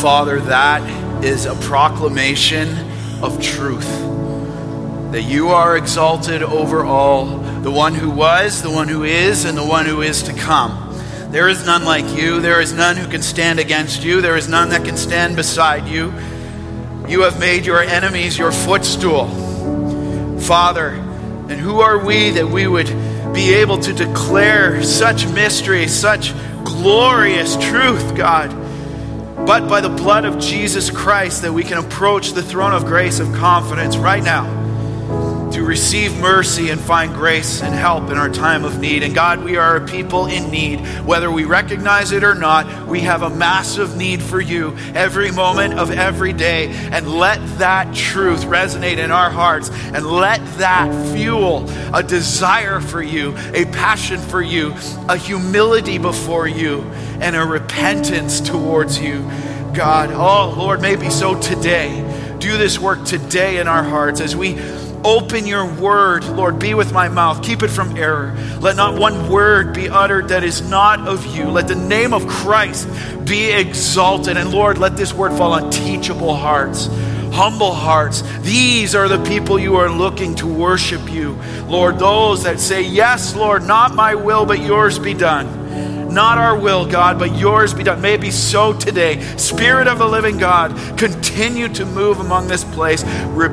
Father, that is a proclamation of truth. That you are exalted over all, the one who was, the one who is, and the one who is to come. There is none like you. There is none who can stand against you. There is none that can stand beside you. You have made your enemies your footstool. Father, and who are we that we would be able to declare such mystery, such glorious truth, God? But by the blood of Jesus Christ, that we can approach the throne of grace of confidence right now to receive mercy and find grace and help in our time of need. And God, we are a people in need. Whether we recognize it or not, we have a massive need for you every moment of every day. And let that truth resonate in our hearts and let that fuel a desire for you, a passion for you, a humility before you, and a repentance towards you. God, oh Lord, maybe so today. Do this work today in our hearts as we Open your word, Lord. Be with my mouth. Keep it from error. Let not one word be uttered that is not of you. Let the name of Christ be exalted. And Lord, let this word fall on teachable hearts, humble hearts. These are the people you are looking to worship you. Lord, those that say, Yes, Lord, not my will, but yours be done. Not our will, God, but yours be done. May it be so today. Spirit of the living God, continue to move among this place. Re-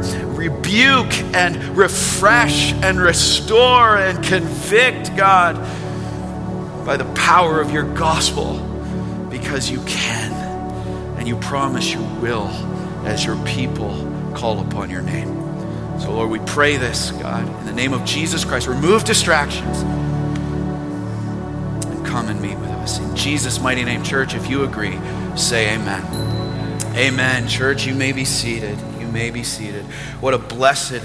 rebuke and refresh and restore and convict, God, by the power of your gospel, because you can and you promise you will as your people call upon your name. So, Lord, we pray this, God, in the name of Jesus Christ. Remove distractions and come and meet with us. In Jesus' mighty name, church, if you agree, say amen. Amen. Church, you may be seated. May be seated. What a blessed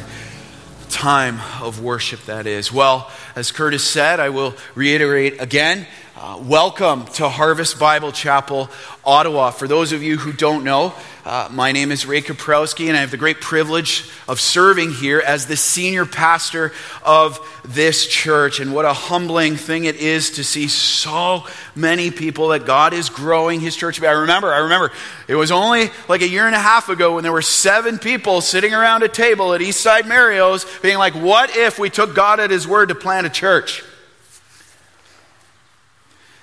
time of worship that is. Well, as Curtis said, I will reiterate again. Uh, welcome to Harvest Bible Chapel, Ottawa. For those of you who don't know, uh, my name is Ray Kaprowski, and I have the great privilege of serving here as the senior pastor of this church. And what a humbling thing it is to see so many people that God is growing His church. I remember, I remember, it was only like a year and a half ago when there were seven people sitting around a table at Eastside Mario's, being like, "What if we took God at His word to plant a church?"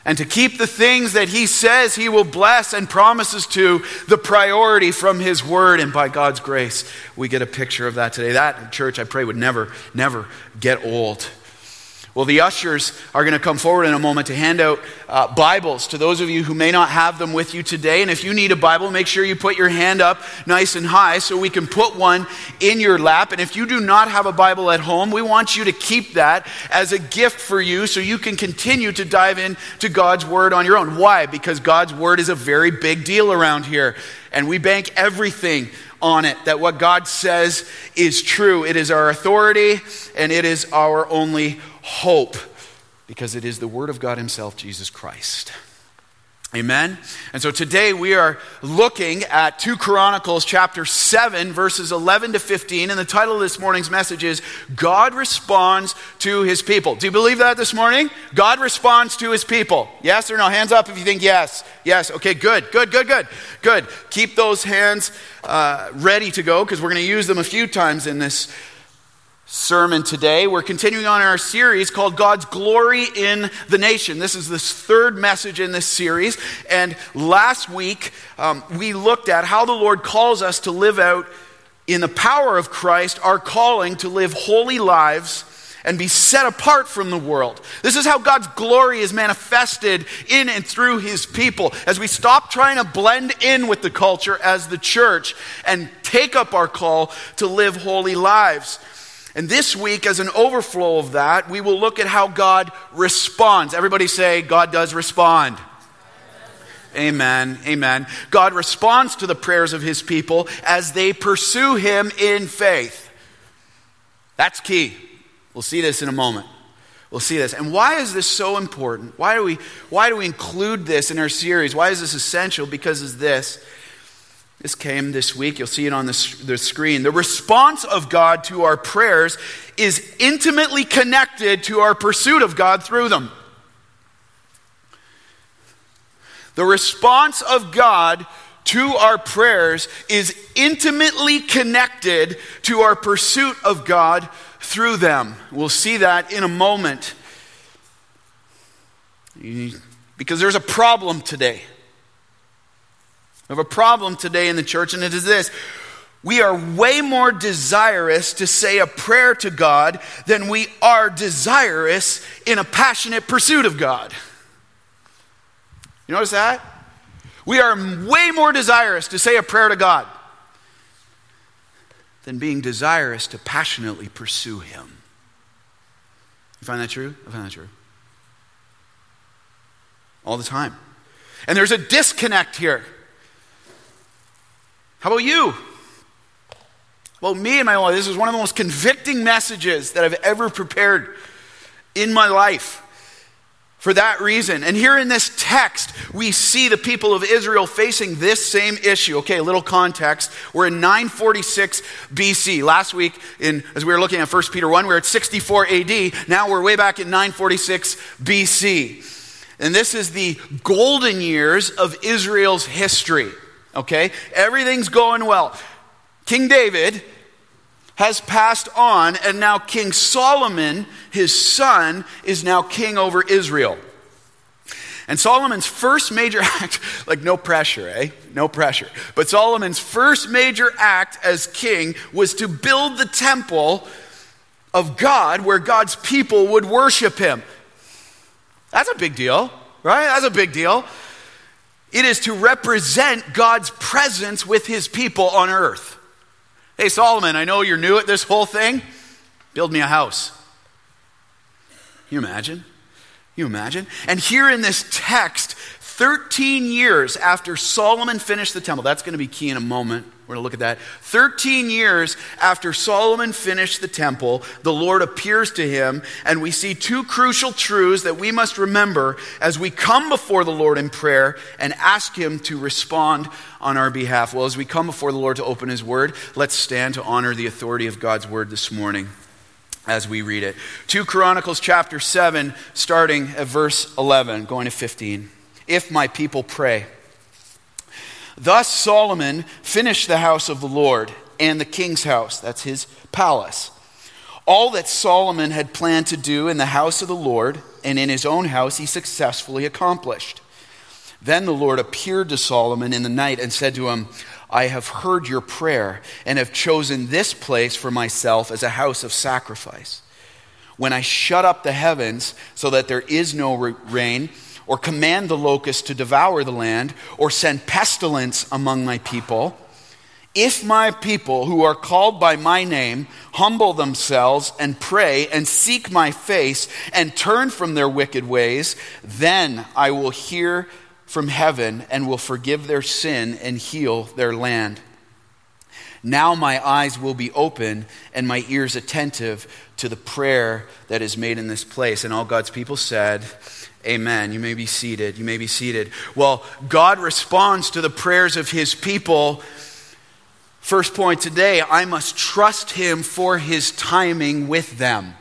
And to keep the things that he says he will bless and promises to the priority from his word. And by God's grace, we get a picture of that today. That church, I pray, would never, never get old. Well, the ushers are going to come forward in a moment to hand out uh, Bibles to those of you who may not have them with you today. And if you need a Bible, make sure you put your hand up nice and high so we can put one in your lap. And if you do not have a Bible at home, we want you to keep that as a gift for you so you can continue to dive into God's Word on your own. Why? Because God's Word is a very big deal around here. And we bank everything on it that what God says is true. It is our authority and it is our only hope because it is the Word of God Himself, Jesus Christ. Amen. And so today we are looking at 2 Chronicles chapter 7 verses 11 to 15 and the title of this morning's message is God responds to his people. Do you believe that this morning? God responds to his people. Yes or no? Hands up if you think yes. Yes. Okay, good. Good, good, good. Good. Keep those hands uh, ready to go because we're going to use them a few times in this sermon today. We're continuing on our series called God's Glory in the Nation. This is the third message in this series. And last week, um, we looked at how the Lord calls us to live out in the power of Christ our calling to live holy lives and be set apart from the world. This is how God's glory is manifested in and through his people. As we stop trying to blend in with the culture as the church and take up our call to live holy lives. And this week, as an overflow of that, we will look at how God responds. Everybody say, God does respond. Amen. Amen. God responds to the prayers of his people as they pursue him in faith. That's key. We'll see this in a moment. We'll see this. And why is this so important? Why do we, why do we include this in our series? Why is this essential? Because of this. This came this week. You'll see it on the, the screen. The response of God to our prayers is intimately connected to our pursuit of God through them. The response of God to our prayers is intimately connected to our pursuit of God through them. We'll see that in a moment. Because there's a problem today. We have a problem today in the church, and it is this. We are way more desirous to say a prayer to God than we are desirous in a passionate pursuit of God. You notice that? We are way more desirous to say a prayer to God than being desirous to passionately pursue Him. You find that true? I find that true. All the time. And there's a disconnect here. How about you? Well, me and my life, this is one of the most convicting messages that I've ever prepared in my life for that reason. And here in this text, we see the people of Israel facing this same issue. Okay, a little context. We're in 946 BC. Last week, in, as we were looking at 1 Peter 1, we are at 64 AD. Now we're way back in 946 BC. And this is the golden years of Israel's history. Okay? Everything's going well. King David has passed on, and now King Solomon, his son, is now king over Israel. And Solomon's first major act, like no pressure, eh? No pressure. But Solomon's first major act as king was to build the temple of God where God's people would worship him. That's a big deal, right? That's a big deal. It is to represent God's presence with his people on earth. Hey, Solomon, I know you're new at this whole thing. Build me a house. Can you imagine? Can you imagine? And here in this text, 13 years after Solomon finished the temple, that's going to be key in a moment. We're going to look at that. 13 years after Solomon finished the temple, the Lord appears to him, and we see two crucial truths that we must remember as we come before the Lord in prayer and ask him to respond on our behalf. Well, as we come before the Lord to open his word, let's stand to honor the authority of God's word this morning as we read it. 2 Chronicles chapter 7, starting at verse 11, going to 15. If my people pray, Thus Solomon finished the house of the Lord and the king's house, that's his palace. All that Solomon had planned to do in the house of the Lord and in his own house, he successfully accomplished. Then the Lord appeared to Solomon in the night and said to him, I have heard your prayer and have chosen this place for myself as a house of sacrifice. When I shut up the heavens so that there is no rain, or command the locust to devour the land, or send pestilence among my people, if my people who are called by my name humble themselves and pray and seek my face and turn from their wicked ways, then I will hear from heaven and will forgive their sin and heal their land. Now my eyes will be open and my ears attentive to the prayer that is made in this place. And all God's people said, Amen. You may be seated. You may be seated. Well, God responds to the prayers of his people. First point today I must trust him for his timing with them.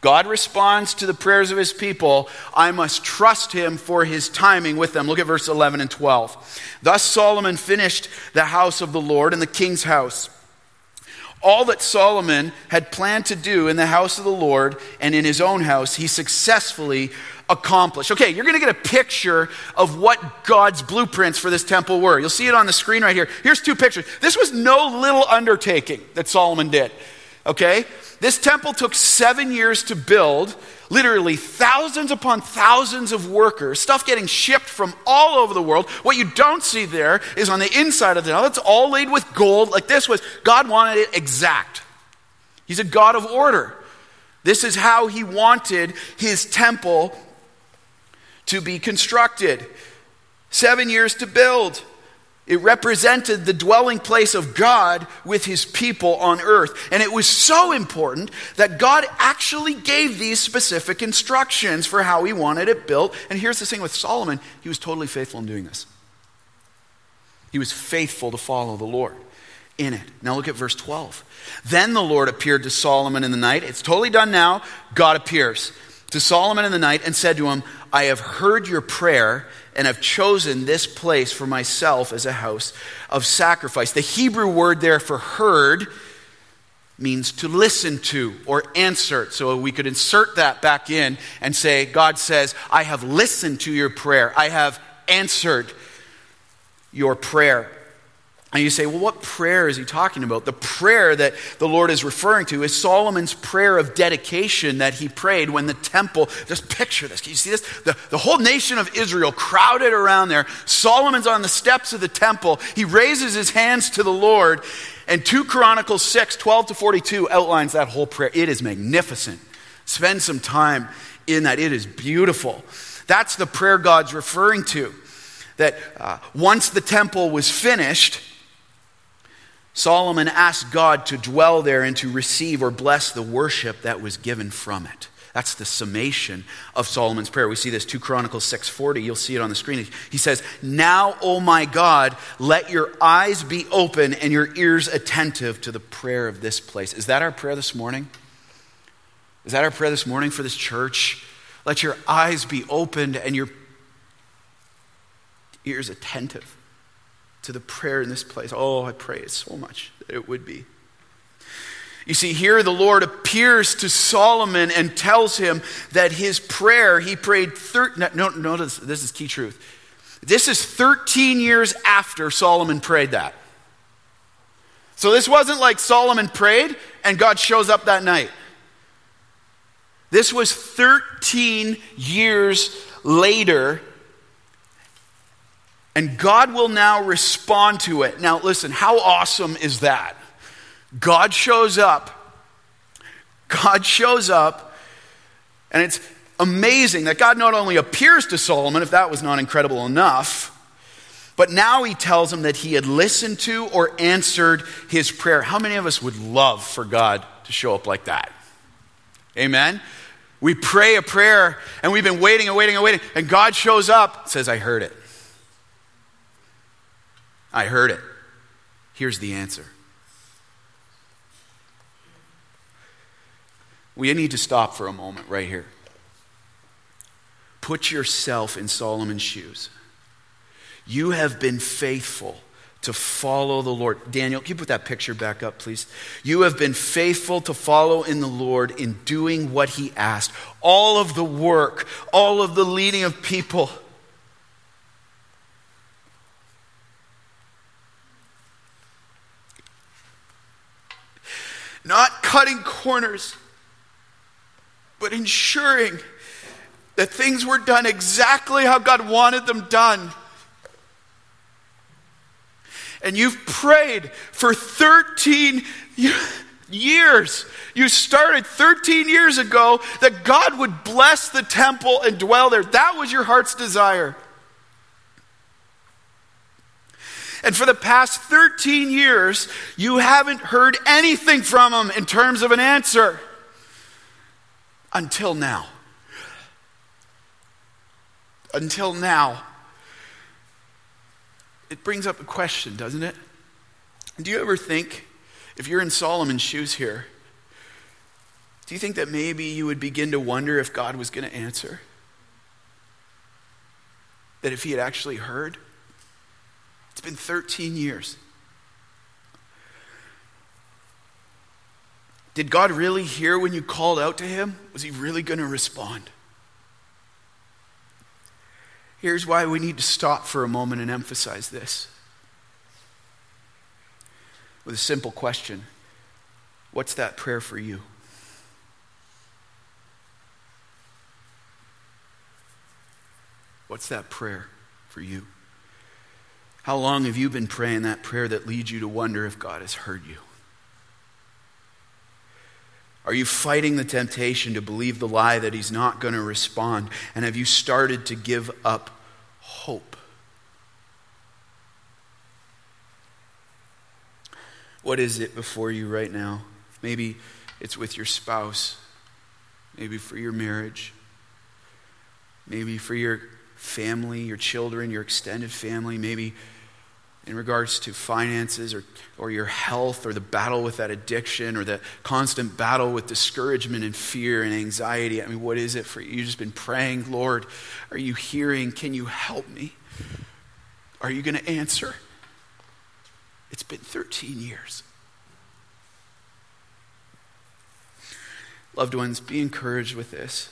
God responds to the prayers of his people. I must trust him for his timing with them. Look at verse 11 and 12. Thus Solomon finished the house of the Lord and the king's house. All that Solomon had planned to do in the house of the Lord and in his own house, he successfully accomplished. Okay, you're going to get a picture of what God's blueprints for this temple were. You'll see it on the screen right here. Here's two pictures. This was no little undertaking that Solomon did. Okay? This temple took seven years to build, literally thousands upon thousands of workers, stuff getting shipped from all over the world. What you don't see there is on the inside of the temple, it's all laid with gold. Like this was, God wanted it exact. He's a God of order. This is how he wanted his temple to be constructed, seven years to build. It represented the dwelling place of God with his people on earth. And it was so important that God actually gave these specific instructions for how he wanted it built. And here's the thing with Solomon he was totally faithful in doing this. He was faithful to follow the Lord in it. Now look at verse 12. Then the Lord appeared to Solomon in the night. It's totally done now. God appears to Solomon in the night and said to him, I have heard your prayer and have chosen this place for myself as a house of sacrifice. The Hebrew word there for heard means to listen to or answer. So we could insert that back in and say, God says, I have listened to your prayer, I have answered your prayer. And you say, well, what prayer is he talking about? The prayer that the Lord is referring to is Solomon's prayer of dedication that he prayed when the temple, just picture this. Can you see this? The, the whole nation of Israel crowded around there. Solomon's on the steps of the temple. He raises his hands to the Lord. And 2 Chronicles 6, 12 to 42 outlines that whole prayer. It is magnificent. Spend some time in that. It is beautiful. That's the prayer God's referring to. That uh, once the temple was finished, Solomon asked God to dwell there and to receive or bless the worship that was given from it. That's the summation of Solomon's prayer. We see this 2 Chronicles 6:40. You'll see it on the screen. He says, "Now, O my God, let your eyes be open and your ears attentive to the prayer of this place." Is that our prayer this morning? Is that our prayer this morning for this church? Let your eyes be opened and your ears attentive to the prayer in this place. Oh, I pray it so much that it would be. You see, here the Lord appears to Solomon and tells him that his prayer, he prayed, thir- no, notice this is key truth. This is 13 years after Solomon prayed that. So this wasn't like Solomon prayed and God shows up that night. This was 13 years later and God will now respond to it. Now, listen, how awesome is that? God shows up. God shows up, and it's amazing that God not only appears to Solomon, if that was not incredible enough, but now he tells him that he had listened to or answered his prayer. How many of us would love for God to show up like that? Amen? We pray a prayer and we've been waiting and waiting and waiting, and God shows up, says, I heard it. I heard it. Here's the answer. We need to stop for a moment right here. Put yourself in Solomon's shoes. You have been faithful to follow the Lord. Daniel, can you put that picture back up, please? You have been faithful to follow in the Lord in doing what he asked. All of the work, all of the leading of people not cutting corners, but ensuring that things were done exactly how God wanted them done. And you've prayed for 13 years. You started 13 years ago that God would bless the temple and dwell there. That was your heart's desire. And for the past 13 years, you haven't heard anything from him in terms of an answer. Until now. Until now. It brings up a question, doesn't it? Do you ever think, if you're in Solomon's shoes here, do you think that maybe you would begin to wonder if God was going to answer? That if he had actually heard? It's been 13 years. Did God really hear when you called out to him? Was he really going to respond? Here's why we need to stop for a moment and emphasize this with a simple question What's that prayer for you? What's that prayer for you? How long have you been praying that prayer that leads you to wonder if God has heard you? Are you fighting the temptation to believe the lie that He's not going to respond? And have you started to give up hope? What is it before you right now? Maybe it's with your spouse, maybe for your marriage, maybe for your family, your children, your extended family, maybe in regards to finances or, or your health or the battle with that addiction or the constant battle with discouragement and fear and anxiety. I mean, what is it for you? You've just been praying, Lord, are you hearing? Can you help me? Are you going to answer? It's been 13 years. Loved ones, be encouraged with this.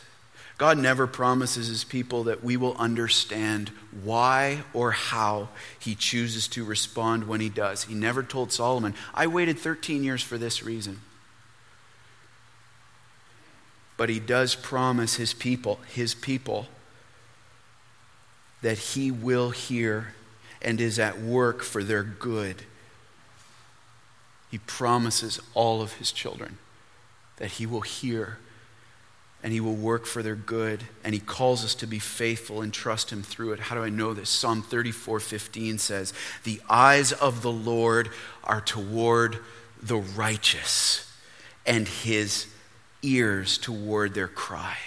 God never promises his people that we will understand why or how he chooses to respond when he does. He never told Solomon, I waited 13 years for this reason. But he does promise his people, his people, that he will hear and is at work for their good. He promises all of his children that he will hear and he will work for their good and he calls us to be faithful and trust him through it. How do i know this? Psalm 34 15 says the eyes of the lord are toward the righteous and his ears toward their cry.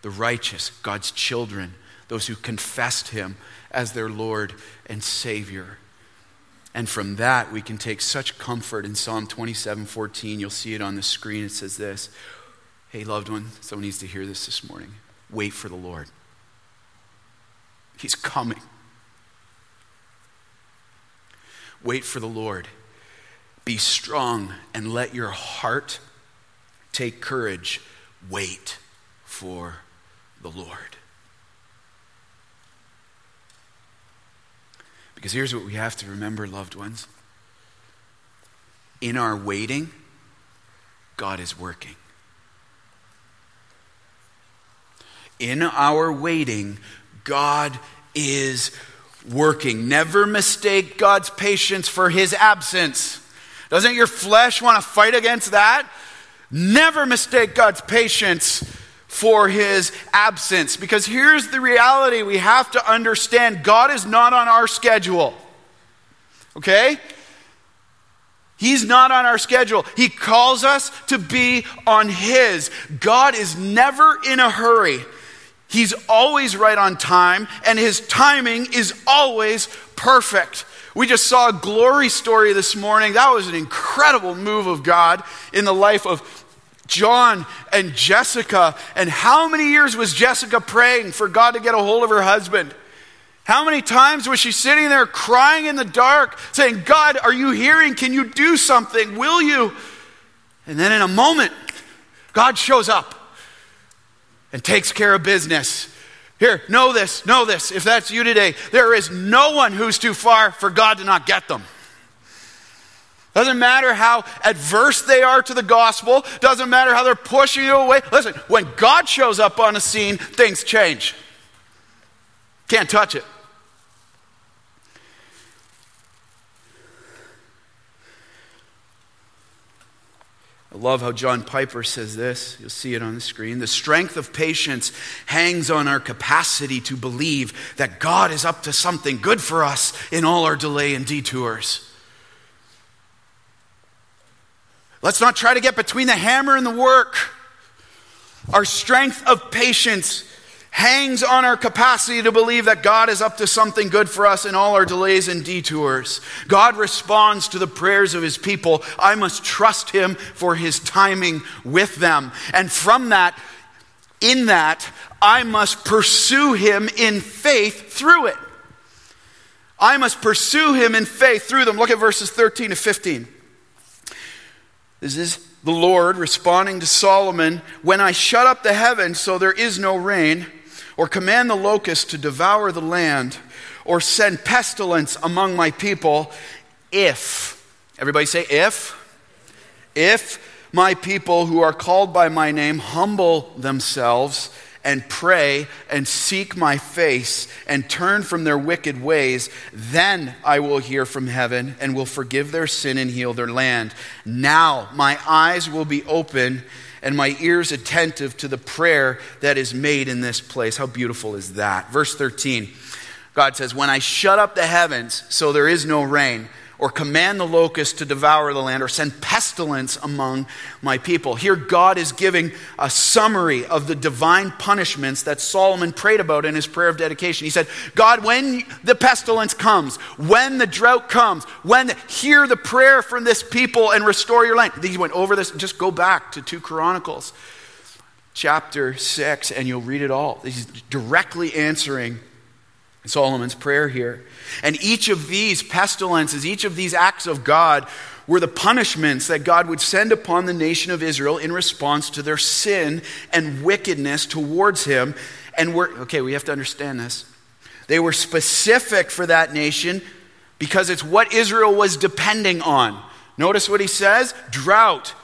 The righteous god's children those who confessed him as their lord and savior. And from that we can take such comfort in psalm 27 14 you'll see it on the screen. It says this Hey, loved one, someone needs to hear this this morning. Wait for the Lord. He's coming. Wait for the Lord. Be strong and let your heart take courage. Wait for the Lord. Because here's what we have to remember, loved ones. In our waiting, God is working. In our waiting, God is working. Never mistake God's patience for his absence. Doesn't your flesh want to fight against that? Never mistake God's patience for his absence. Because here's the reality we have to understand God is not on our schedule. Okay? He's not on our schedule. He calls us to be on His. God is never in a hurry. He's always right on time, and his timing is always perfect. We just saw a glory story this morning. That was an incredible move of God in the life of John and Jessica. And how many years was Jessica praying for God to get a hold of her husband? How many times was she sitting there crying in the dark, saying, God, are you hearing? Can you do something? Will you? And then in a moment, God shows up and takes care of business. Here, know this, know this. If that's you today, there is no one who's too far for God to not get them. Doesn't matter how adverse they are to the gospel, doesn't matter how they're pushing you away. Listen, when God shows up on a scene, things change. Can't touch it. I love how John Piper says this. You'll see it on the screen. The strength of patience hangs on our capacity to believe that God is up to something good for us in all our delay and detours. Let's not try to get between the hammer and the work. Our strength of patience hangs on our capacity to believe that God is up to something good for us in all our delays and detours. God responds to the prayers of his people. I must trust him for his timing with them. And from that, in that, I must pursue him in faith through it. I must pursue him in faith through them. Look at verses 13 to 15. This is the Lord responding to Solomon When I shut up the heavens so there is no rain, or command the locust to devour the land, or send pestilence among my people, if, everybody say, if, if my people who are called by my name humble themselves and pray and seek my face and turn from their wicked ways, then I will hear from heaven and will forgive their sin and heal their land. Now my eyes will be open and my ears attentive to the prayer that is made in this place. How beautiful is that? Verse 13 God says, When I shut up the heavens so there is no rain, or command the locust to devour the land, or send pestilence among my people. Here, God is giving a summary of the divine punishments that Solomon prayed about in his prayer of dedication. He said, God, when the pestilence comes, when the drought comes, when the, hear the prayer from this people and restore your land. He went over this, just go back to 2 Chronicles chapter 6, and you'll read it all. He's directly answering Solomon's prayer here. And each of these pestilences, each of these acts of God, were the punishments that God would send upon the nation of Israel in response to their sin and wickedness towards Him. And we're, okay, we have to understand this. They were specific for that nation because it's what Israel was depending on. Notice what he says drought,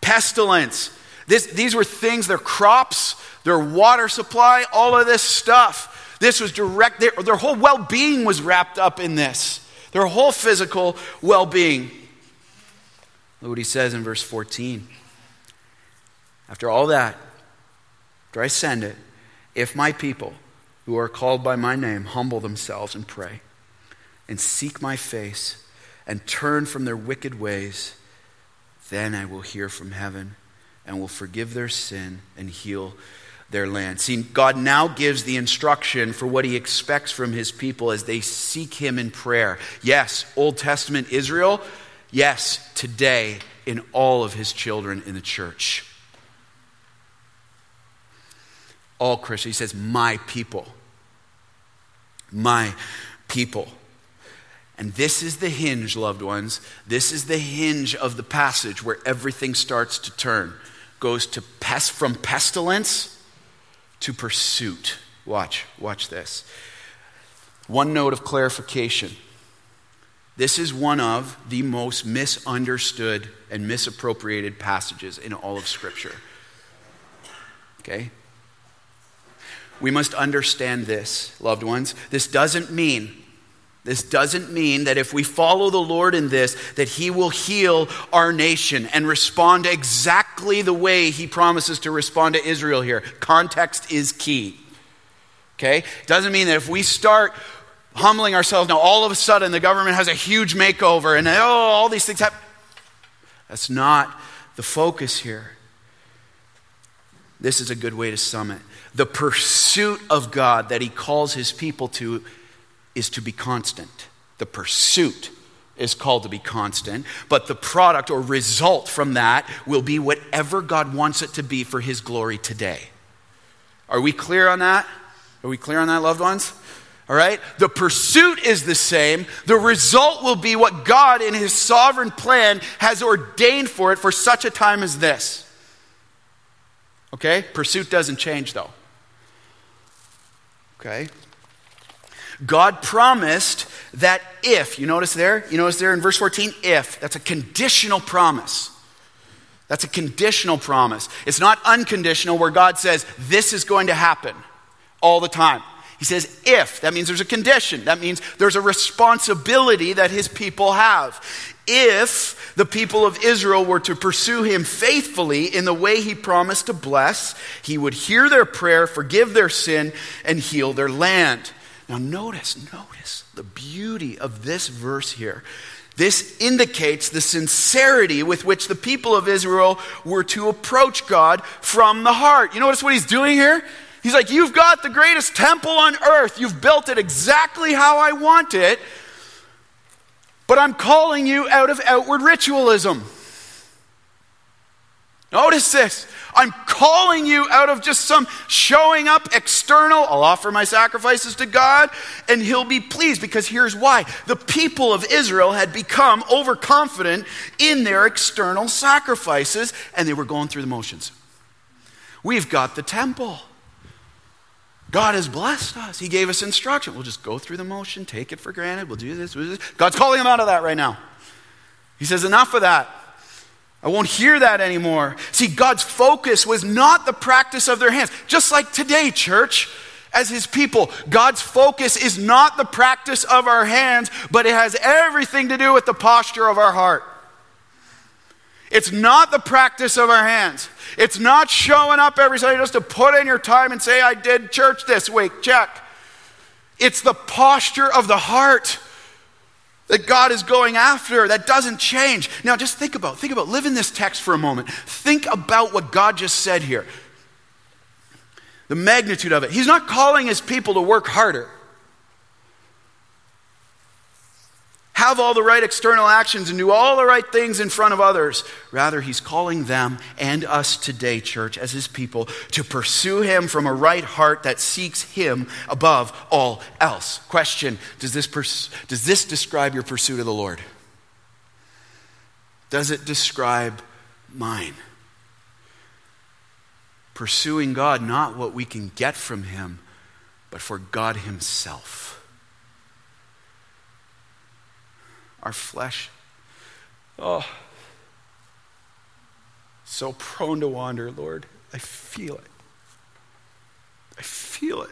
pestilence. This, these were things, their crops, their water supply, all of this stuff this was direct, their, their whole well being was wrapped up in this, their whole physical well being. Look what he says in verse 14. After all that, after I send it, if my people who are called by my name humble themselves and pray and seek my face and turn from their wicked ways, then I will hear from heaven and will forgive their sin and heal their land. See, God now gives the instruction for what he expects from his people as they seek him in prayer. Yes, Old Testament Israel. Yes, today in all of his children in the church. All Christians. He says, My people. My people. And this is the hinge, loved ones. This is the hinge of the passage where everything starts to turn. Goes to pest from pestilence to pursuit. Watch, watch this. One note of clarification. This is one of the most misunderstood and misappropriated passages in all of Scripture. Okay? We must understand this, loved ones. This doesn't mean this doesn't mean that if we follow the Lord in this, that He will heal our nation and respond exactly the way He promises to respond to Israel here. Context is key. Okay? Doesn't mean that if we start humbling ourselves now, all of a sudden the government has a huge makeover and oh, all these things happen. That's not the focus here. This is a good way to sum it. The pursuit of God that He calls His people to is to be constant. The pursuit is called to be constant, but the product or result from that will be whatever God wants it to be for His glory today. Are we clear on that? Are we clear on that, loved ones? All right? The pursuit is the same. The result will be what God, in His sovereign plan, has ordained for it for such a time as this. Okay? Pursuit doesn't change, though. Okay? God promised that if, you notice there? You notice there in verse 14? If. That's a conditional promise. That's a conditional promise. It's not unconditional where God says, this is going to happen all the time. He says, if. That means there's a condition. That means there's a responsibility that his people have. If the people of Israel were to pursue him faithfully in the way he promised to bless, he would hear their prayer, forgive their sin, and heal their land. Now, notice, notice the beauty of this verse here. This indicates the sincerity with which the people of Israel were to approach God from the heart. You notice what he's doing here? He's like, You've got the greatest temple on earth. You've built it exactly how I want it. But I'm calling you out of outward ritualism. Notice this. I'm calling you out of just some showing up external. I'll offer my sacrifices to God and He'll be pleased because here's why. The people of Israel had become overconfident in their external sacrifices and they were going through the motions. We've got the temple. God has blessed us. He gave us instruction. We'll just go through the motion, take it for granted. We'll do this. We'll do this. God's calling them out of that right now. He says, Enough of that. I won't hear that anymore. See, God's focus was not the practice of their hands. Just like today, church, as His people, God's focus is not the practice of our hands, but it has everything to do with the posture of our heart. It's not the practice of our hands. It's not showing up every Sunday just to put in your time and say, I did church this week, check. It's the posture of the heart that God is going after that doesn't change. Now just think about, think about, live in this text for a moment. Think about what God just said here. The magnitude of it. He's not calling his people to work harder. Have all the right external actions and do all the right things in front of others. Rather, he's calling them and us today, church, as his people, to pursue him from a right heart that seeks him above all else. Question Does this, pers- does this describe your pursuit of the Lord? Does it describe mine? Pursuing God, not what we can get from him, but for God himself. Our flesh. Oh, so prone to wander, Lord. I feel it. I feel it.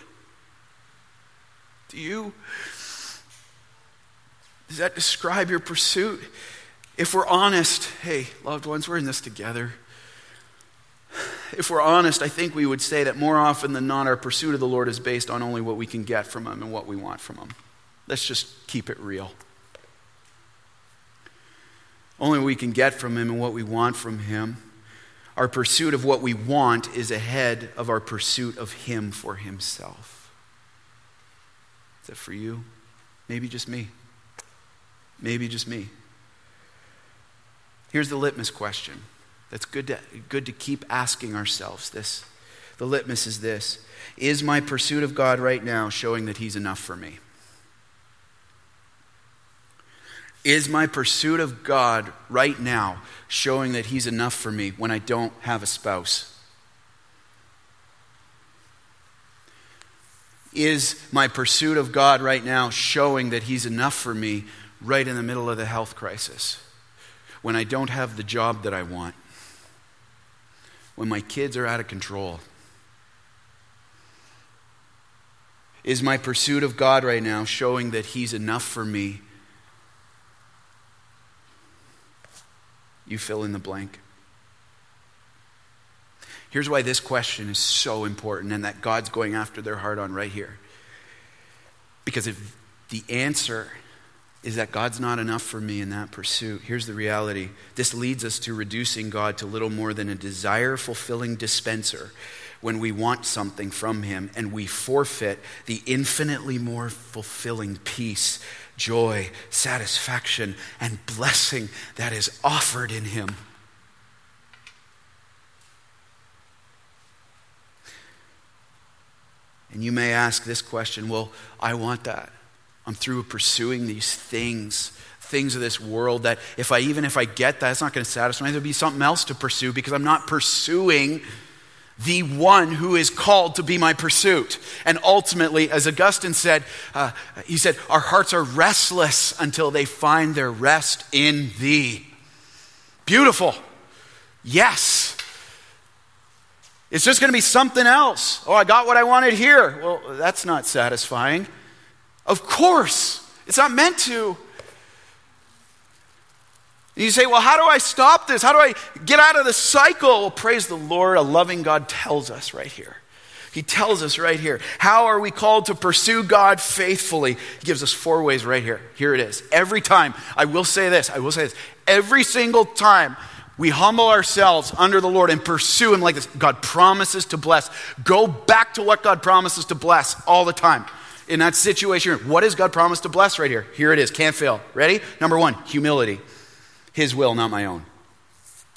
Do you? Does that describe your pursuit? If we're honest, hey, loved ones, we're in this together. If we're honest, I think we would say that more often than not, our pursuit of the Lord is based on only what we can get from Him and what we want from Him. Let's just keep it real only we can get from Him and what we want from Him. Our pursuit of what we want is ahead of our pursuit of Him for Himself. Is that for you? Maybe just me. Maybe just me. Here's the litmus question that's good to, good to keep asking ourselves this. The litmus is this Is my pursuit of God right now showing that He's enough for me? Is my pursuit of God right now showing that He's enough for me when I don't have a spouse? Is my pursuit of God right now showing that He's enough for me right in the middle of the health crisis? When I don't have the job that I want? When my kids are out of control? Is my pursuit of God right now showing that He's enough for me You fill in the blank. Here's why this question is so important and that God's going after their heart on right here. Because if the answer is that God's not enough for me in that pursuit, here's the reality. This leads us to reducing God to little more than a desire fulfilling dispenser when we want something from Him and we forfeit the infinitely more fulfilling peace joy, satisfaction, and blessing that is offered in Him. And you may ask this question well, I want that. I'm through pursuing these things, things of this world that if I, even if I get that, it's not going to satisfy me. There'll be something else to pursue because I'm not pursuing the one who is called to be my pursuit. And ultimately, as Augustine said, uh, he said, Our hearts are restless until they find their rest in thee. Beautiful. Yes. It's just going to be something else. Oh, I got what I wanted here. Well, that's not satisfying. Of course, it's not meant to. You say, well, how do I stop this? How do I get out of the cycle? Well, praise the Lord. A loving God tells us right here. He tells us right here. How are we called to pursue God faithfully? He gives us four ways right here. Here it is. Every time, I will say this, I will say this. Every single time we humble ourselves under the Lord and pursue Him like this, God promises to bless. Go back to what God promises to bless all the time. In that situation, what God promise to bless right here? Here it is. Can't fail. Ready? Number one, humility. His will, not my own.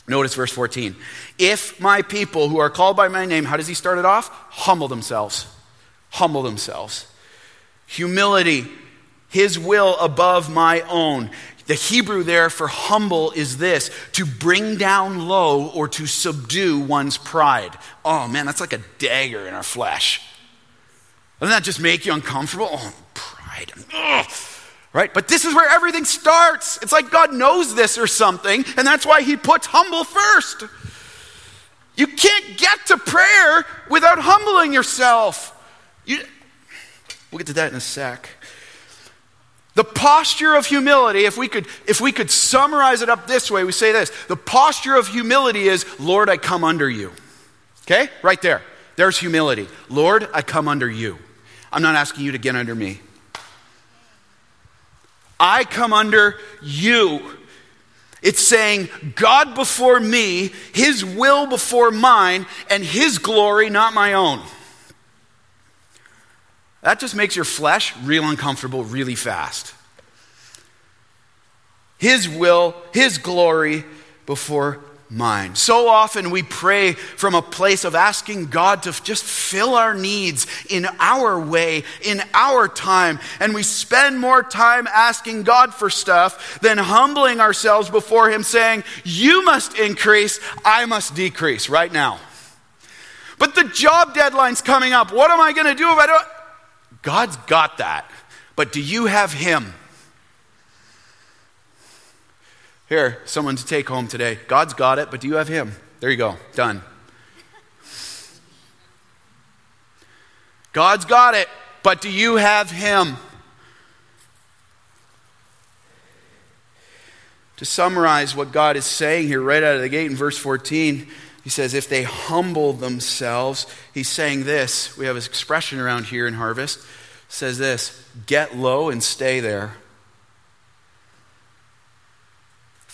Notice verse 14. If my people who are called by my name, how does he start it off? Humble themselves. Humble themselves. Humility, his will above my own. The Hebrew there for humble is this to bring down low or to subdue one's pride. Oh man, that's like a dagger in our flesh. Doesn't that just make you uncomfortable? Oh, pride. Ugh right? But this is where everything starts. It's like God knows this or something, and that's why He puts humble first. You can't get to prayer without humbling yourself. You, we'll get to that in a sec. The posture of humility, if we, could, if we could summarize it up this way, we say this the posture of humility is, Lord, I come under you. Okay? Right there. There's humility. Lord, I come under you. I'm not asking you to get under me. I come under you. It's saying God before me, His will before mine, and His glory, not my own. That just makes your flesh real uncomfortable really fast. His will, His glory before mine. So often we pray from a place of asking God to just fill our needs in our way, in our time, and we spend more time asking God for stuff than humbling ourselves before Him, saying, You must increase, I must decrease right now. But the job deadline's coming up. What am I going to do if I don't? God's got that. But do you have Him? Here, someone to take home today. God's got it, but do you have Him? There you go. Done. God's got it, but do you have Him? To summarize what God is saying here right out of the gate in verse 14, he says, if they humble themselves, he's saying this. We have an expression around here in Harvest. says this get low and stay there.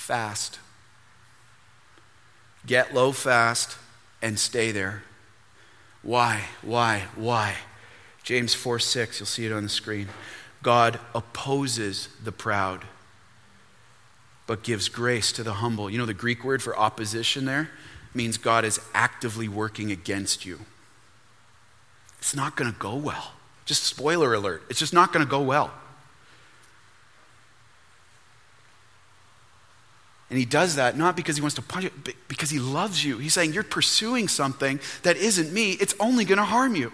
Fast. Get low fast and stay there. Why? Why? Why? James 4 6, you'll see it on the screen. God opposes the proud, but gives grace to the humble. You know the Greek word for opposition there? means God is actively working against you. It's not going to go well. Just spoiler alert, it's just not going to go well. And he does that not because he wants to punish you, but because he loves you. He's saying, You're pursuing something that isn't me, it's only going to harm you.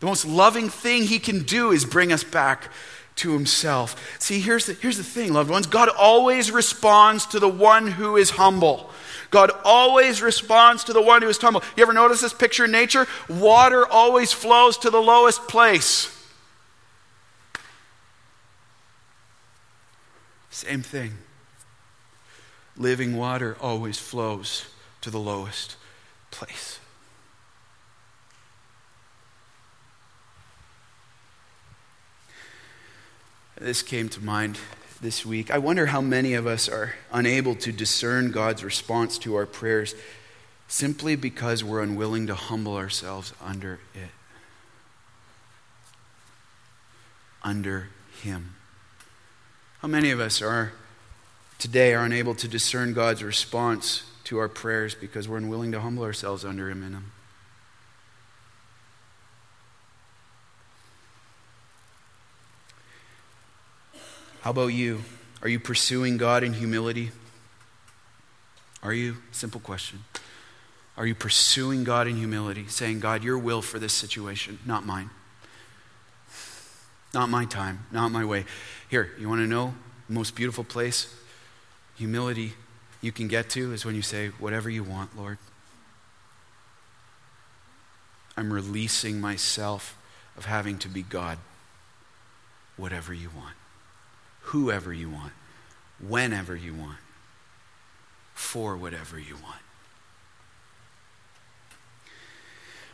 The most loving thing he can do is bring us back to himself. See, here's the, here's the thing, loved ones God always responds to the one who is humble. God always responds to the one who is humble. You ever notice this picture in nature? Water always flows to the lowest place. Same thing. Living water always flows to the lowest place. This came to mind this week. I wonder how many of us are unable to discern God's response to our prayers simply because we're unwilling to humble ourselves under it. Under Him. How many of us are today are unable to discern God's response to our prayers because we're unwilling to humble ourselves under Him in Him? How about you? Are you pursuing God in humility? Are you? Simple question. Are you pursuing God in humility, saying, God, your will for this situation, not mine? Not my time, not my way. Here, you want to know the most beautiful place? Humility you can get to is when you say, Whatever you want, Lord. I'm releasing myself of having to be God. Whatever you want whoever you want, whenever you want, for whatever you want.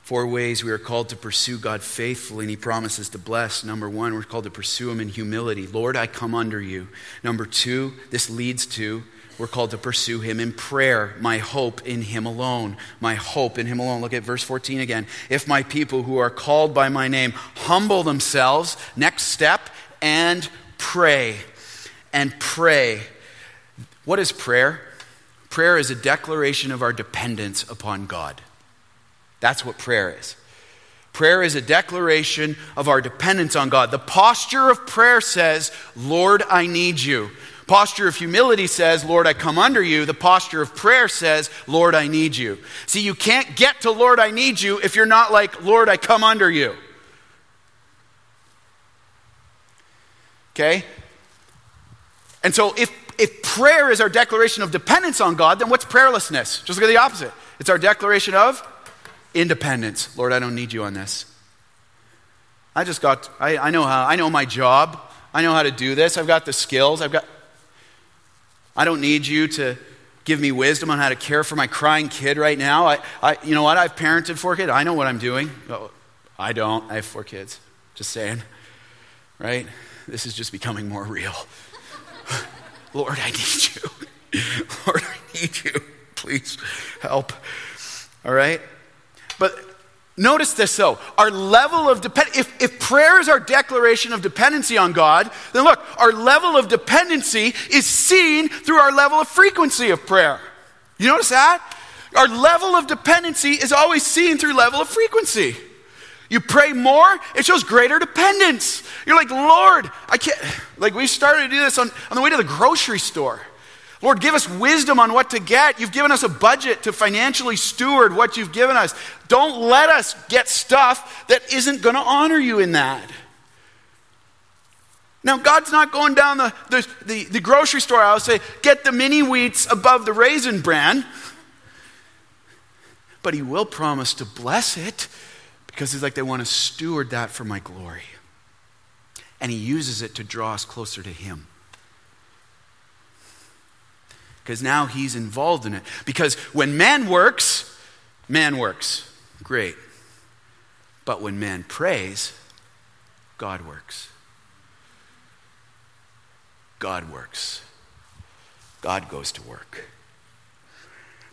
Four ways we are called to pursue God faithfully, and He promises to bless. Number one, we're called to pursue Him in humility. Lord, I come under you. Number two, this leads to we're called to pursue him in prayer. My hope in him alone. My hope in him alone. Look at verse 14 again. If my people who are called by my name humble themselves, next step, and pray and pray. What is prayer? Prayer is a declaration of our dependence upon God. That's what prayer is. Prayer is a declaration of our dependence on God. The posture of prayer says, Lord, I need you. Posture of humility says, Lord, I come under you. The posture of prayer says, Lord, I need you. See, you can't get to Lord, I need you if you're not like, Lord, I come under you. Okay? And so if, if prayer is our declaration of dependence on God, then what's prayerlessness? Just look at the opposite. It's our declaration of independence. Lord, I don't need you on this. I just got, I, I know how, I know my job. I know how to do this. I've got the skills. I've got, I don't need you to give me wisdom on how to care for my crying kid right now. I, I, you know what? I've parented four kids. I know what I'm doing. Oh, I don't. I have four kids. Just saying. right? This is just becoming more real. Lord, I need you. Lord, I need you. Please help. All right? But notice this though. Our level of depend if, if prayer is our declaration of dependency on God, then look, our level of dependency is seen through our level of frequency of prayer. You notice that? Our level of dependency is always seen through level of frequency. You pray more, it shows greater dependence. You're like, Lord, I can't. Like, we started to do this on, on the way to the grocery store. Lord, give us wisdom on what to get. You've given us a budget to financially steward what you've given us. Don't let us get stuff that isn't going to honor you in that. Now, God's not going down the, the, the, the grocery store aisle say, get the mini wheats above the raisin bran. But He will promise to bless it because He's like, they want to steward that for my glory. And He uses it to draw us closer to Him because now he's involved in it. Because when man works, man works. Great. But when man prays, God works. God works. God goes to work.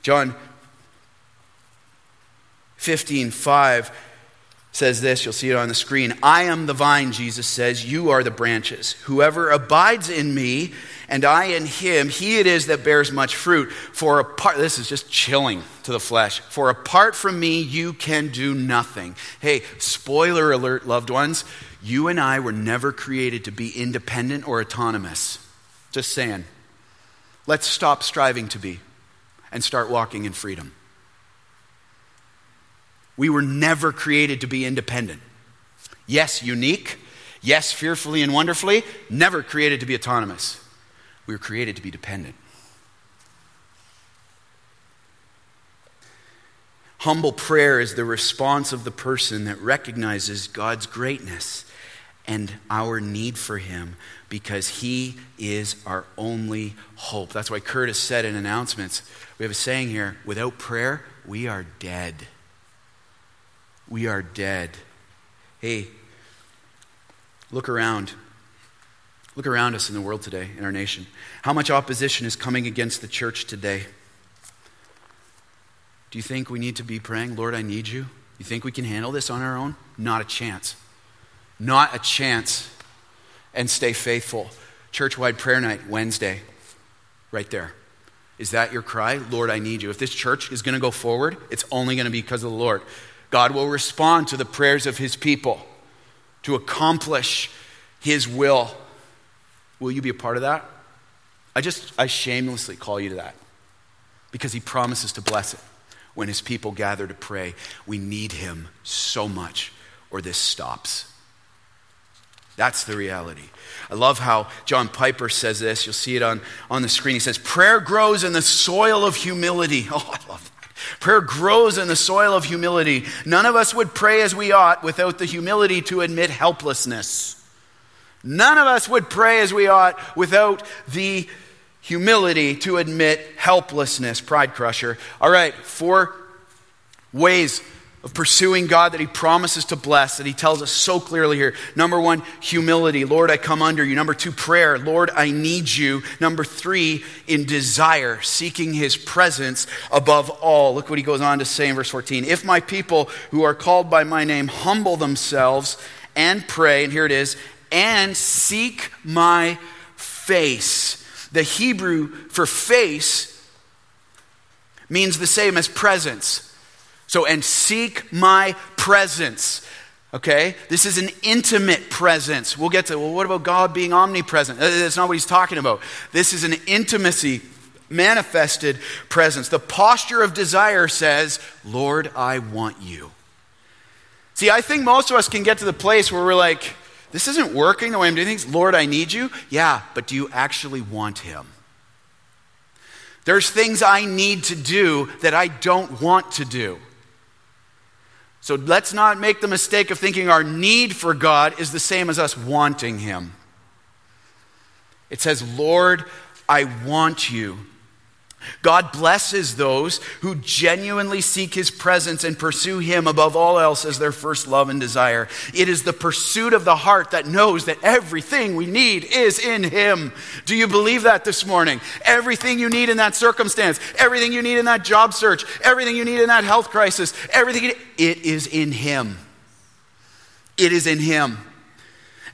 John 15, 5 says this, you'll see it on the screen. I am the vine, Jesus says, you are the branches. Whoever abides in me and I in him, he it is that bears much fruit. For apart, this is just chilling to the flesh. For apart from me, you can do nothing. Hey, spoiler alert, loved ones. You and I were never created to be independent or autonomous. Just saying. Let's stop striving to be and start walking in freedom. We were never created to be independent. Yes, unique. Yes, fearfully and wonderfully. Never created to be autonomous. We were created to be dependent. Humble prayer is the response of the person that recognizes God's greatness and our need for Him because He is our only hope. That's why Curtis said in announcements we have a saying here without prayer, we are dead we are dead. Hey, look around. Look around us in the world today, in our nation. How much opposition is coming against the church today? Do you think we need to be praying, Lord, I need you? You think we can handle this on our own? Not a chance. Not a chance. And stay faithful. Church-wide prayer night, Wednesday, right there. Is that your cry? Lord, I need you. If this church is going to go forward, it's only going to be because of the Lord. God will respond to the prayers of his people to accomplish his will. Will you be a part of that? I just, I shamelessly call you to that because he promises to bless it when his people gather to pray. We need him so much, or this stops. That's the reality. I love how John Piper says this. You'll see it on, on the screen. He says, Prayer grows in the soil of humility. Oh, I love that. Prayer grows in the soil of humility. None of us would pray as we ought without the humility to admit helplessness. None of us would pray as we ought without the humility to admit helplessness. Pride crusher. All right, four ways of pursuing God that He promises to bless, that He tells us so clearly here. Number one, humility. Lord, I come under you. Number two, prayer. Lord, I need you. Number three, in desire, seeking His presence above all. Look what He goes on to say in verse 14. If my people who are called by my name humble themselves and pray, and here it is, and seek my face. The Hebrew for face means the same as presence. So, and seek my presence. Okay? This is an intimate presence. We'll get to, well, what about God being omnipresent? Uh, that's not what he's talking about. This is an intimacy manifested presence. The posture of desire says, Lord, I want you. See, I think most of us can get to the place where we're like, this isn't working the way I'm doing things. Lord, I need you. Yeah, but do you actually want him? There's things I need to do that I don't want to do. So let's not make the mistake of thinking our need for God is the same as us wanting Him. It says, Lord, I want you. God blesses those who genuinely seek his presence and pursue him above all else as their first love and desire. It is the pursuit of the heart that knows that everything we need is in him. Do you believe that this morning? Everything you need in that circumstance, everything you need in that job search, everything you need in that health crisis, everything, it is in him. It is in him.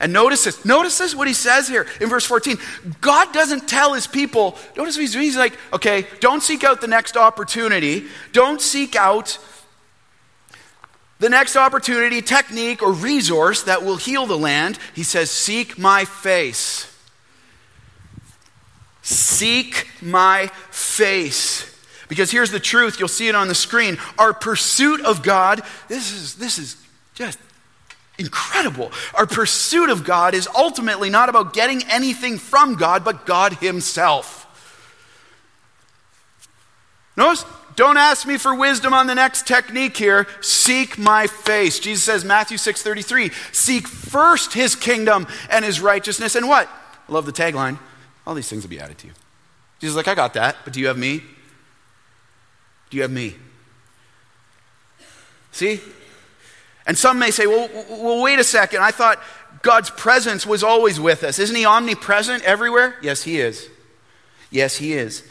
And notice this. Notice this what he says here in verse 14. God doesn't tell his people, notice what he's doing. He's like, okay, don't seek out the next opportunity. Don't seek out the next opportunity, technique, or resource that will heal the land. He says, seek my face. Seek my face. Because here's the truth, you'll see it on the screen. Our pursuit of God, this is, this is just incredible. Our pursuit of God is ultimately not about getting anything from God, but God Himself. Notice, don't ask me for wisdom on the next technique here. Seek my face. Jesus says, Matthew 6:33, seek first his kingdom and his righteousness. And what? I love the tagline. All these things will be added to you. Jesus is like, I got that, but do you have me? Do you have me? See? And some may say, well, well, wait a second. I thought God's presence was always with us. Isn't He omnipresent everywhere? Yes, He is. Yes, He is.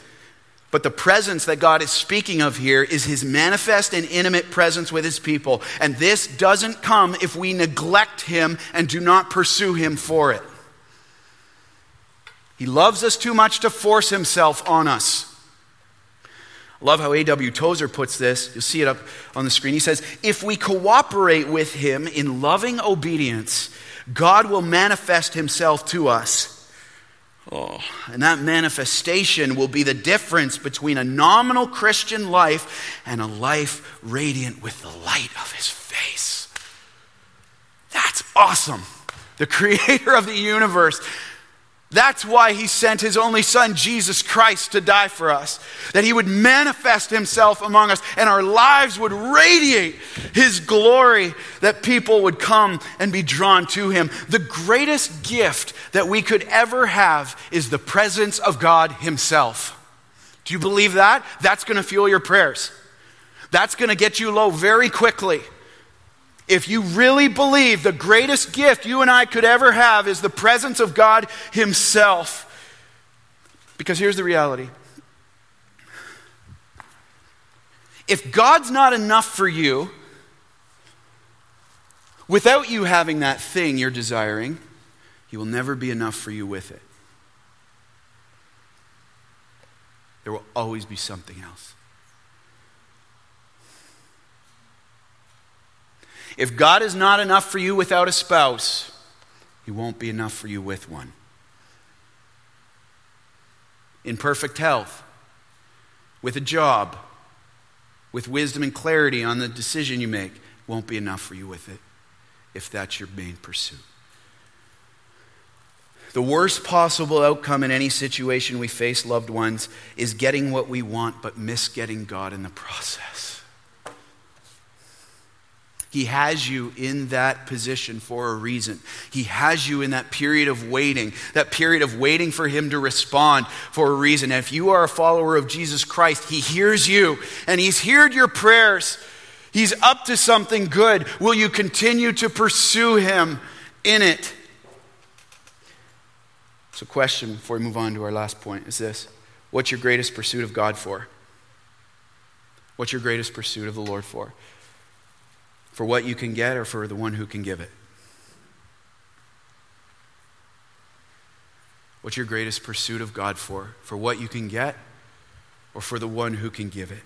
But the presence that God is speaking of here is His manifest and intimate presence with His people. And this doesn't come if we neglect Him and do not pursue Him for it. He loves us too much to force Himself on us. Love how A.W. Tozer puts this. You'll see it up on the screen. He says, If we cooperate with him in loving obedience, God will manifest himself to us. Oh, and that manifestation will be the difference between a nominal Christian life and a life radiant with the light of his face. That's awesome. The creator of the universe that's why he sent his only son, Jesus Christ, to die for us. That he would manifest himself among us and our lives would radiate his glory, that people would come and be drawn to him. The greatest gift that we could ever have is the presence of God himself. Do you believe that? That's going to fuel your prayers. That's going to get you low very quickly if you really believe the greatest gift you and I could ever have is the presence of God Himself. Because here's the reality if God's not enough for you, without you having that thing you're desiring, He will never be enough for you with it. There will always be something else. If God is not enough for you without a spouse, He won't be enough for you with one. In perfect health, with a job, with wisdom and clarity on the decision you make, won't be enough for you with it if that's your main pursuit. The worst possible outcome in any situation we face, loved ones, is getting what we want but miss getting God in the process. He has you in that position for a reason. He has you in that period of waiting, that period of waiting for Him to respond for a reason. And if you are a follower of Jesus Christ, He hears you and He's heard your prayers. He's up to something good. Will you continue to pursue Him in it? So, question before we move on to our last point is this What's your greatest pursuit of God for? What's your greatest pursuit of the Lord for? For what you can get or for the one who can give it? What's your greatest pursuit of God for? For what you can get or for the one who can give it?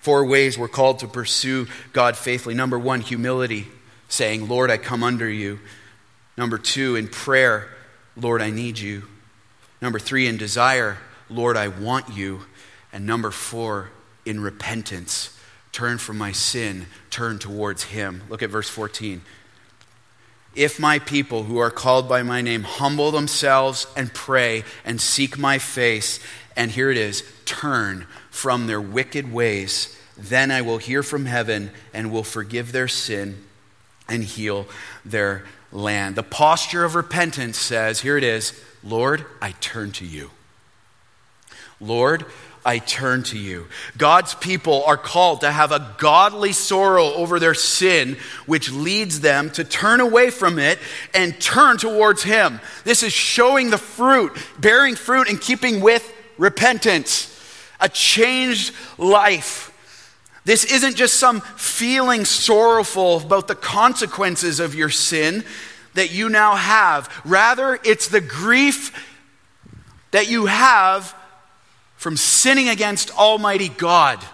Four ways we're called to pursue God faithfully. Number one, humility, saying, Lord, I come under you. Number two, in prayer, Lord, I need you. Number three, in desire, Lord, I want you. And number four, in repentance, turn from my sin, turn towards him. Look at verse 14. If my people who are called by my name humble themselves and pray and seek my face, and here it is, turn from their wicked ways, then I will hear from heaven and will forgive their sin and heal their land. The posture of repentance says, here it is, Lord, I turn to you. Lord, I turn to you. God's people are called to have a godly sorrow over their sin, which leads them to turn away from it and turn towards Him. This is showing the fruit, bearing fruit, and keeping with repentance, a changed life. This isn't just some feeling sorrowful about the consequences of your sin that you now have. Rather, it's the grief that you have from sinning against Almighty God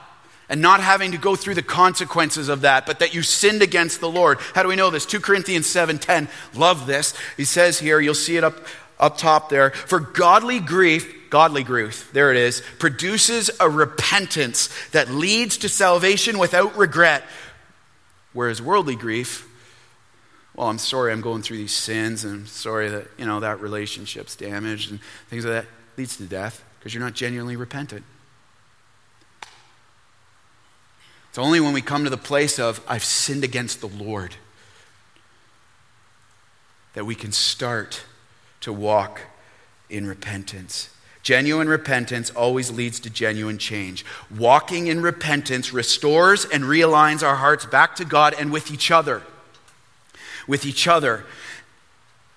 and not having to go through the consequences of that, but that you sinned against the Lord. How do we know this? 2 Corinthians 7:10. Love this. He says here, you'll see it up up top there, for godly grief, godly grief, there it is, produces a repentance that leads to salvation without regret. Whereas worldly grief, well, I'm sorry I'm going through these sins, and I'm sorry that, you know, that relationship's damaged and things like that leads to death because you're not genuinely repentant. It's only when we come to the place of, I've sinned against the Lord, that we can start to walk in repentance. Genuine repentance always leads to genuine change. Walking in repentance restores and realigns our hearts back to God and with each other. With each other.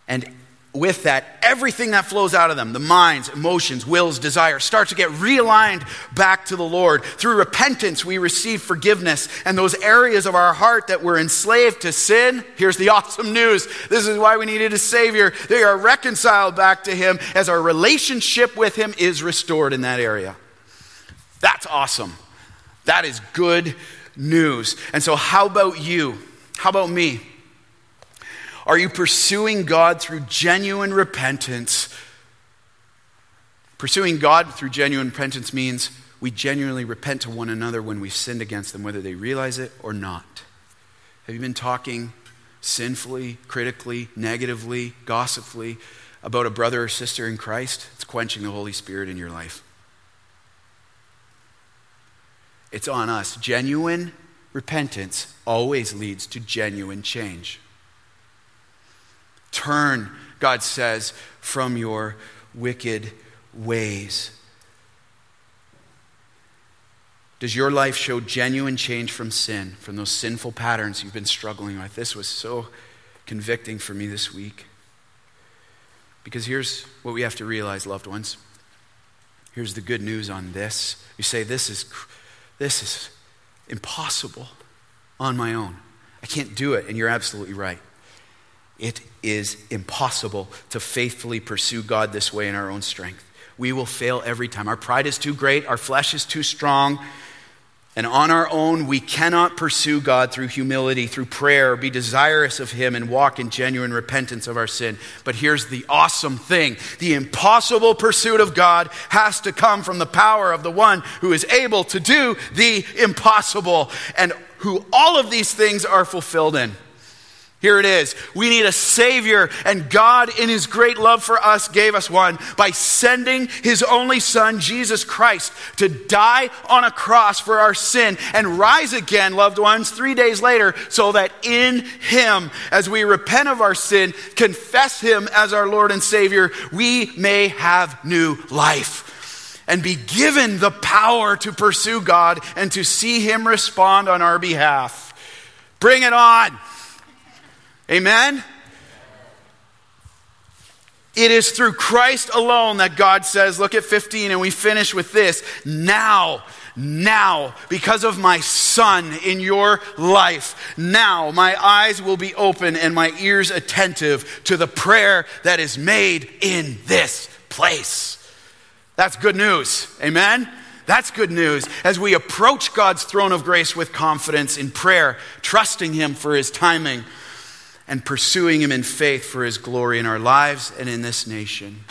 And with that, everything that flows out of them, the minds, emotions, wills, desires, start to get realigned back to the Lord. Through repentance, we receive forgiveness. And those areas of our heart that were enslaved to sin, here's the awesome news. This is why we needed a Savior. They are reconciled back to Him as our relationship with Him is restored in that area. That's awesome. That is good news. And so, how about you? How about me? Are you pursuing God through genuine repentance? Pursuing God through genuine repentance means we genuinely repent to one another when we've sinned against them, whether they realize it or not. Have you been talking sinfully, critically, negatively, gossipfully about a brother or sister in Christ? It's quenching the Holy Spirit in your life. It's on us. Genuine repentance always leads to genuine change. Turn, God says, from your wicked ways. Does your life show genuine change from sin, from those sinful patterns you've been struggling with? This was so convicting for me this week. Because here's what we have to realize, loved ones. Here's the good news on this. You say, This is, this is impossible on my own. I can't do it. And you're absolutely right. It is impossible to faithfully pursue God this way in our own strength. We will fail every time. Our pride is too great, our flesh is too strong. And on our own, we cannot pursue God through humility, through prayer, be desirous of Him, and walk in genuine repentance of our sin. But here's the awesome thing the impossible pursuit of God has to come from the power of the one who is able to do the impossible, and who all of these things are fulfilled in. Here it is. We need a Savior, and God, in His great love for us, gave us one by sending His only Son, Jesus Christ, to die on a cross for our sin and rise again, loved ones, three days later, so that in Him, as we repent of our sin, confess Him as our Lord and Savior, we may have new life and be given the power to pursue God and to see Him respond on our behalf. Bring it on. Amen? It is through Christ alone that God says, look at 15, and we finish with this. Now, now, because of my Son in your life, now my eyes will be open and my ears attentive to the prayer that is made in this place. That's good news. Amen? That's good news. As we approach God's throne of grace with confidence in prayer, trusting Him for His timing and pursuing Him in faith for His glory in our lives and in this nation.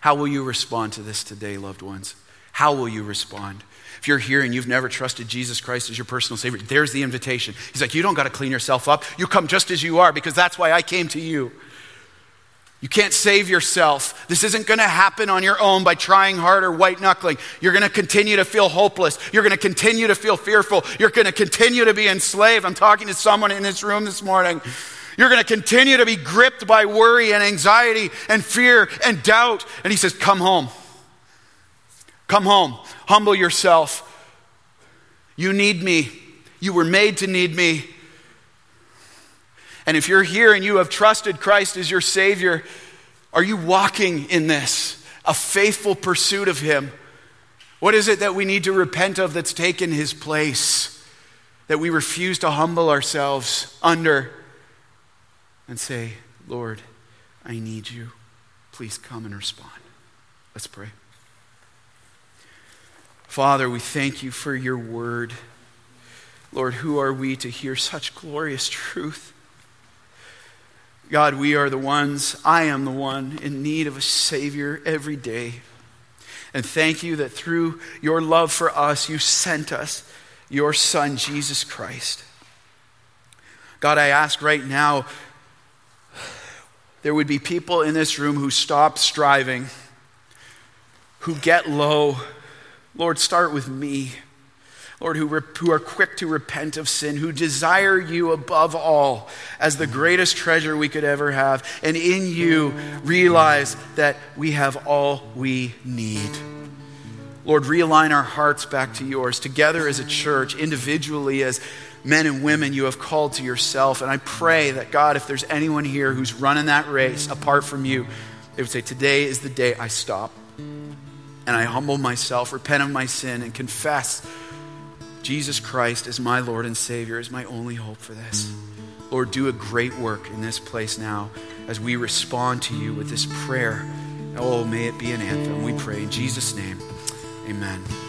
How will you respond to this today, loved ones? How will you respond? If you're here and you've never trusted Jesus Christ as your personal Savior, there's the invitation. He's like, You don't got to clean yourself up. You come just as you are because that's why I came to you. You can't save yourself. This isn't going to happen on your own by trying harder, white knuckling. You're going to continue to feel hopeless. You're going to continue to feel fearful. You're going to continue to be enslaved. I'm talking to someone in this room this morning. You're going to continue to be gripped by worry and anxiety and fear and doubt. And he says, Come home. Come home, humble yourself. You need me. You were made to need me. And if you're here and you have trusted Christ as your Savior, are you walking in this? A faithful pursuit of Him? What is it that we need to repent of that's taken His place? That we refuse to humble ourselves under and say, Lord, I need you. Please come and respond. Let's pray. Father, we thank you for your word. Lord, who are we to hear such glorious truth? God, we are the ones, I am the one in need of a Savior every day. And thank you that through your love for us, you sent us your Son, Jesus Christ. God, I ask right now, there would be people in this room who stop striving, who get low. Lord, start with me. Lord, who, who are quick to repent of sin, who desire you above all as the greatest treasure we could ever have, and in you realize that we have all we need. Lord, realign our hearts back to yours, together as a church, individually as men and women you have called to yourself. And I pray that, God, if there's anyone here who's running that race apart from you, they would say, Today is the day I stop and I humble myself, repent of my sin, and confess Jesus Christ as my Lord and Savior, is my only hope for this. Lord, do a great work in this place now as we respond to you with this prayer. Oh, may it be an anthem. We pray in Jesus' name. Amen.